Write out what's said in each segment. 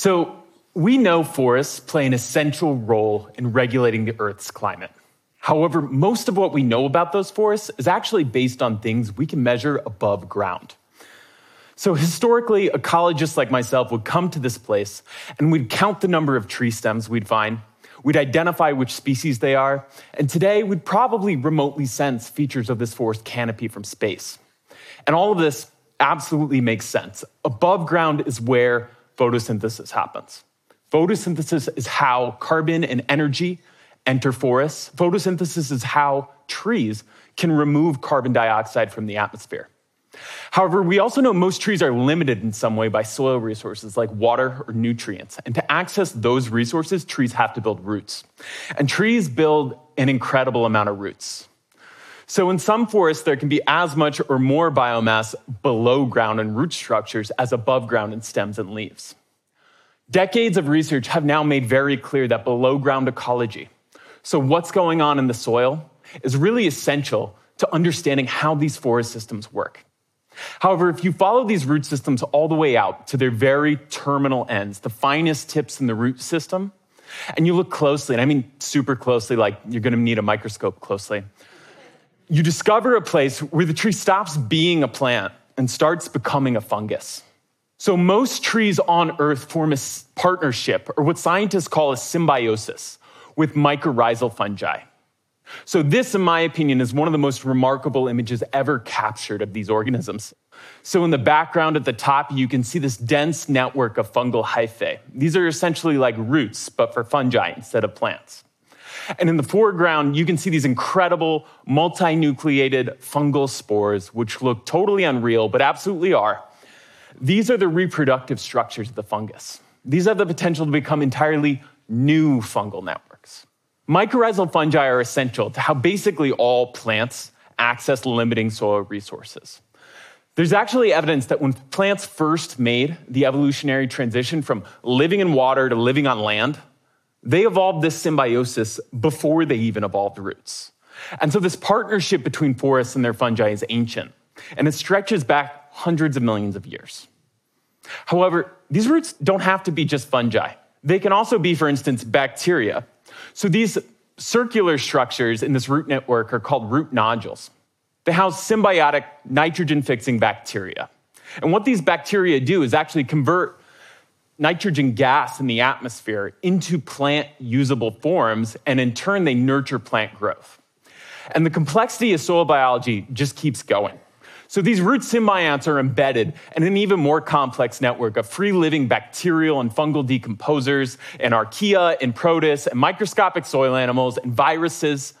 So, we know forests play an essential role in regulating the Earth's climate. However, most of what we know about those forests is actually based on things we can measure above ground. So, historically, ecologists like myself would come to this place and we'd count the number of tree stems we'd find. We'd identify which species they are. And today, we'd probably remotely sense features of this forest canopy from space. And all of this absolutely makes sense. Above ground is where photosynthesis happens. Photosynthesis is how carbon and energy enter forests. Photosynthesis is how trees can remove carbon dioxide from the atmosphere. However, we also know most trees are limited in some way by soil resources like water or nutrients. And to access those resources, trees have to build roots. And trees build an incredible amount of roots. So, in some forests, there can be as much or more biomass below ground and root structures as above ground in stems and leaves. Decades of research have now made very clear that below ground ecology, so what's going on in the soil, is really essential to understanding how these forest systems work. However, if you follow these root systems all the way out to their very terminal ends, the finest tips in the root system, and you look closely, and I mean super closely, like you're gonna need a microscope closely, you discover a place where the tree stops being a plant and starts becoming a fungus. So, most trees on Earth form a partnership, or what scientists call a symbiosis, with mycorrhizal fungi. So, this, in my opinion, is one of the most remarkable images ever captured of these organisms. So, in the background at the top, you can see this dense network of fungal hyphae. These are essentially like roots, but for fungi instead of plants. And in the foreground, you can see these incredible multinucleated fungal spores, which look totally unreal, but absolutely are. These are the reproductive structures of the fungus. These have the potential to become entirely new fungal networks. Mycorrhizal fungi are essential to how basically all plants access limiting soil resources. There's actually evidence that when plants first made the evolutionary transition from living in water to living on land, they evolved this symbiosis before they even evolved roots. And so this partnership between forests and their fungi is ancient, and it stretches back hundreds of millions of years. However, these roots don't have to be just fungi. They can also be, for instance, bacteria so these circular structures in this root network are called root nodules. They house symbiotic nitrogen fixing bacteria. And what these bacteria do is actually convert nitrogen gas in the atmosphere into plant usable forms, and in turn, they nurture plant growth. And the complexity of soil biology just keeps going. So these root symbionts are embedded in an even more complex network of free living bacterial and fungal decomposers and archaea and protists and microscopic soil animals and viruses.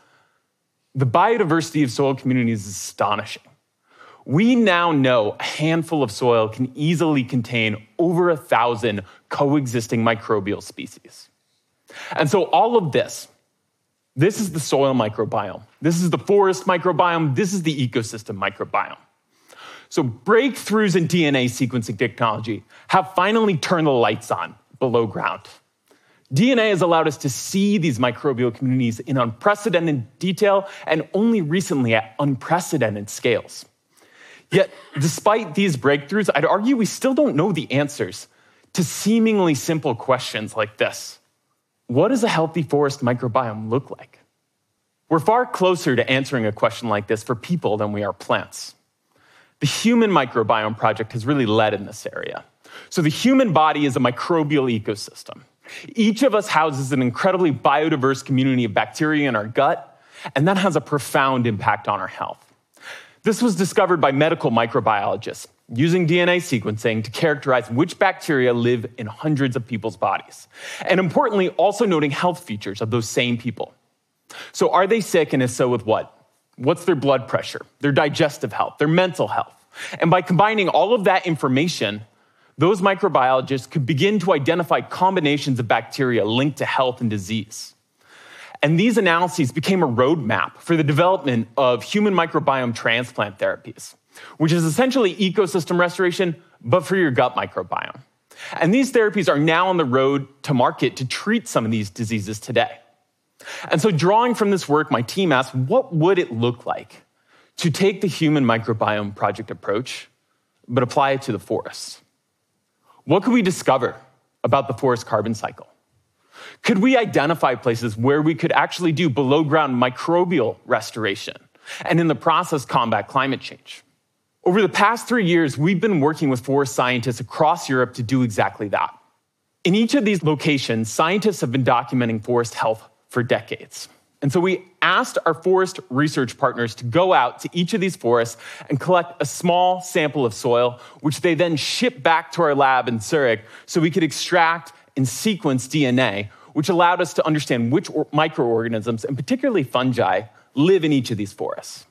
The biodiversity of soil communities is astonishing. We now know a handful of soil can easily contain over a thousand coexisting microbial species. And so all of this, this is the soil microbiome. This is the forest microbiome. This is the ecosystem microbiome. So, breakthroughs in DNA sequencing technology have finally turned the lights on below ground. DNA has allowed us to see these microbial communities in unprecedented detail and only recently at unprecedented scales. Yet, despite these breakthroughs, I'd argue we still don't know the answers to seemingly simple questions like this What does a healthy forest microbiome look like? We're far closer to answering a question like this for people than we are plants. The Human Microbiome Project has really led in this area. So, the human body is a microbial ecosystem. Each of us houses an incredibly biodiverse community of bacteria in our gut, and that has a profound impact on our health. This was discovered by medical microbiologists using DNA sequencing to characterize which bacteria live in hundreds of people's bodies. And importantly, also noting health features of those same people. So, are they sick, and if so, with what? What's their blood pressure, their digestive health, their mental health? And by combining all of that information, those microbiologists could begin to identify combinations of bacteria linked to health and disease. And these analyses became a roadmap for the development of human microbiome transplant therapies, which is essentially ecosystem restoration, but for your gut microbiome. And these therapies are now on the road to market to treat some of these diseases today. And so, drawing from this work, my team asked, what would it look like to take the Human Microbiome Project approach, but apply it to the forest? What could we discover about the forest carbon cycle? Could we identify places where we could actually do below ground microbial restoration and in the process combat climate change? Over the past three years, we've been working with forest scientists across Europe to do exactly that. In each of these locations, scientists have been documenting forest health for decades. And so we asked our forest research partners to go out to each of these forests and collect a small sample of soil, which they then ship back to our lab in Zurich so we could extract and sequence DNA, which allowed us to understand which microorganisms, and particularly fungi, live in each of these forests.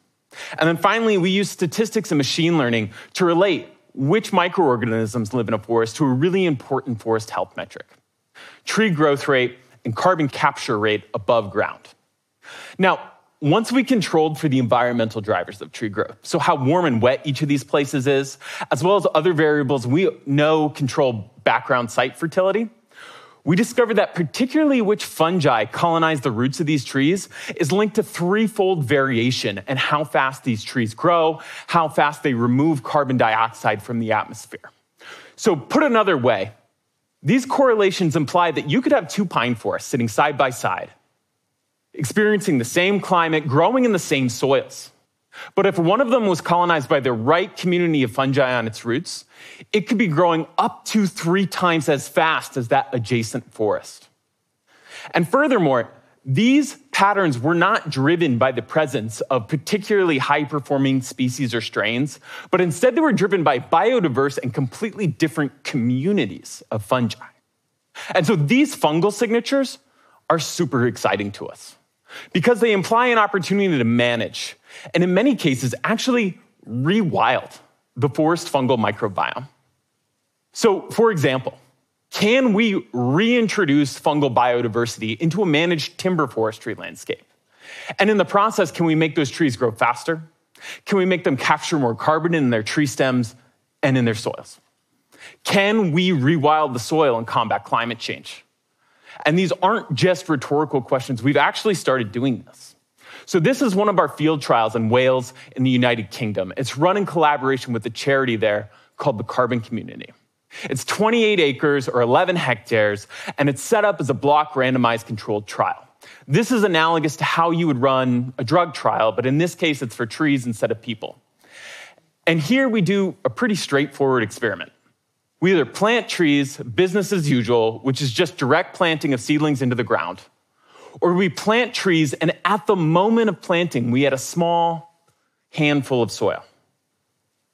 And then finally, we used statistics and machine learning to relate which microorganisms live in a forest to a really important forest health metric tree growth rate and carbon capture rate above ground. Now, once we controlled for the environmental drivers of tree growth, so how warm and wet each of these places is, as well as other variables we know control background site fertility, we discovered that particularly which fungi colonize the roots of these trees is linked to threefold variation in how fast these trees grow, how fast they remove carbon dioxide from the atmosphere. So, put another way, these correlations imply that you could have two pine forests sitting side by side, experiencing the same climate, growing in the same soils. But if one of them was colonized by the right community of fungi on its roots, it could be growing up to three times as fast as that adjacent forest. And furthermore, these patterns were not driven by the presence of particularly high performing species or strains, but instead they were driven by biodiverse and completely different communities of fungi. And so these fungal signatures are super exciting to us because they imply an opportunity to manage, and in many cases, actually rewild the forest fungal microbiome. So, for example, can we reintroduce fungal biodiversity into a managed timber forestry landscape? And in the process, can we make those trees grow faster? Can we make them capture more carbon in their tree stems and in their soils? Can we rewild the soil and combat climate change? And these aren't just rhetorical questions. We've actually started doing this. So, this is one of our field trials in Wales in the United Kingdom. It's run in collaboration with a charity there called the Carbon Community. It's 28 acres or 11 hectares, and it's set up as a block randomized controlled trial. This is analogous to how you would run a drug trial, but in this case, it's for trees instead of people. And here we do a pretty straightforward experiment. We either plant trees, business as usual, which is just direct planting of seedlings into the ground, or we plant trees, and at the moment of planting, we add a small handful of soil.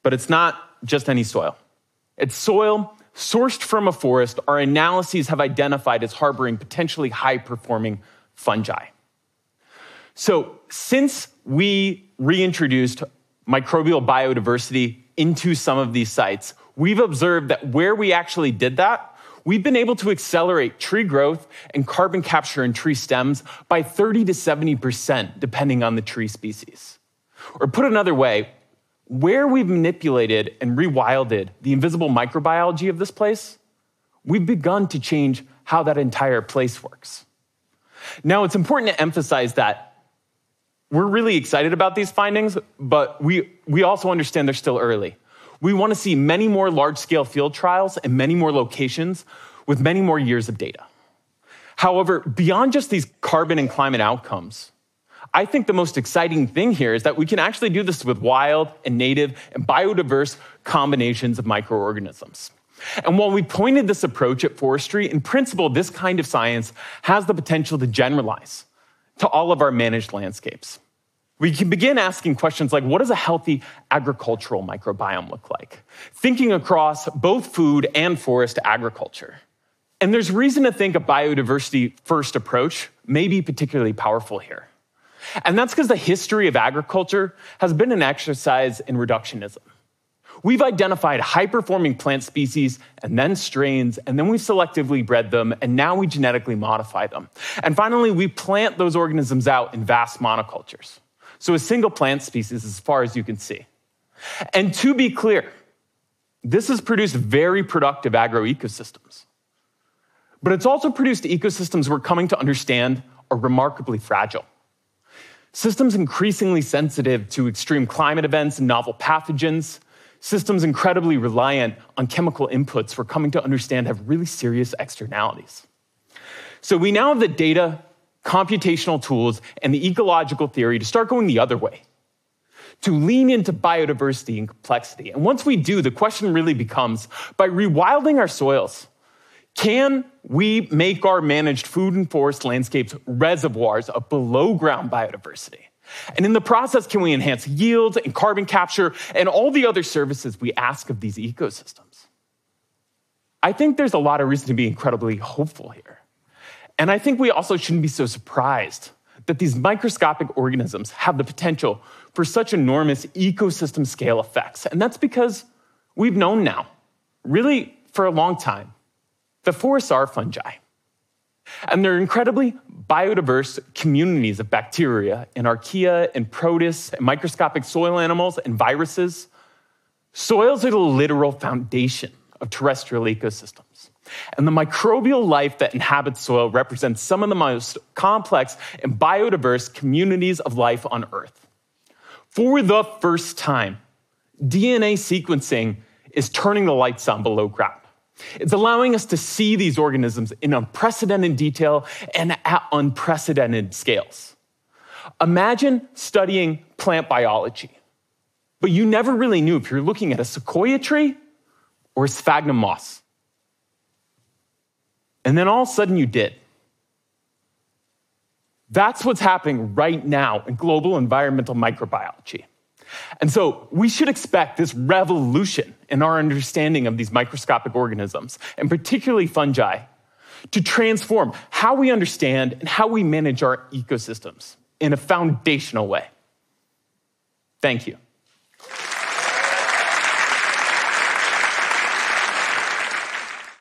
But it's not just any soil, it's soil sourced from a forest our analyses have identified as harboring potentially high performing fungi. So, since we reintroduced microbial biodiversity into some of these sites, we've observed that where we actually did that, we've been able to accelerate tree growth and carbon capture in tree stems by 30 to 70%, depending on the tree species. Or put another way, where we've manipulated and rewilded the invisible microbiology of this place, we've begun to change how that entire place works. Now, it's important to emphasize that we're really excited about these findings, but we, we also understand they're still early. We want to see many more large scale field trials and many more locations with many more years of data. However, beyond just these carbon and climate outcomes, I think the most exciting thing here is that we can actually do this with wild and native and biodiverse combinations of microorganisms. And while we pointed this approach at forestry, in principle, this kind of science has the potential to generalize to all of our managed landscapes. We can begin asking questions like what does a healthy agricultural microbiome look like? Thinking across both food and forest agriculture. And there's reason to think a biodiversity first approach may be particularly powerful here. And that's because the history of agriculture has been an exercise in reductionism. We've identified high performing plant species and then strains, and then we selectively bred them, and now we genetically modify them. And finally, we plant those organisms out in vast monocultures. So a single plant species as far as you can see. And to be clear, this has produced very productive agroecosystems. But it's also produced ecosystems we're coming to understand are remarkably fragile. Systems increasingly sensitive to extreme climate events and novel pathogens, systems incredibly reliant on chemical inputs we're coming to understand have really serious externalities. So we now have the data, computational tools, and the ecological theory to start going the other way, to lean into biodiversity and complexity. And once we do, the question really becomes by rewilding our soils, can we make our managed food and forest landscapes reservoirs of below ground biodiversity? And in the process, can we enhance yield and carbon capture and all the other services we ask of these ecosystems? I think there's a lot of reason to be incredibly hopeful here. And I think we also shouldn't be so surprised that these microscopic organisms have the potential for such enormous ecosystem scale effects. And that's because we've known now, really for a long time, that forests are fungi. And they're incredibly biodiverse communities of bacteria and archaea and protists and microscopic soil animals and viruses. Soils are the literal foundation of terrestrial ecosystems. And the microbial life that inhabits soil represents some of the most complex and biodiverse communities of life on Earth. For the first time, DNA sequencing is turning the lights on below ground. It's allowing us to see these organisms in unprecedented detail and at unprecedented scales. Imagine studying plant biology, but you never really knew if you're looking at a sequoia tree or a sphagnum moss. And then all of a sudden you did. That's what's happening right now in global environmental microbiology. And so we should expect this revolution in our understanding of these microscopic organisms, and particularly fungi, to transform how we understand and how we manage our ecosystems in a foundational way. Thank you.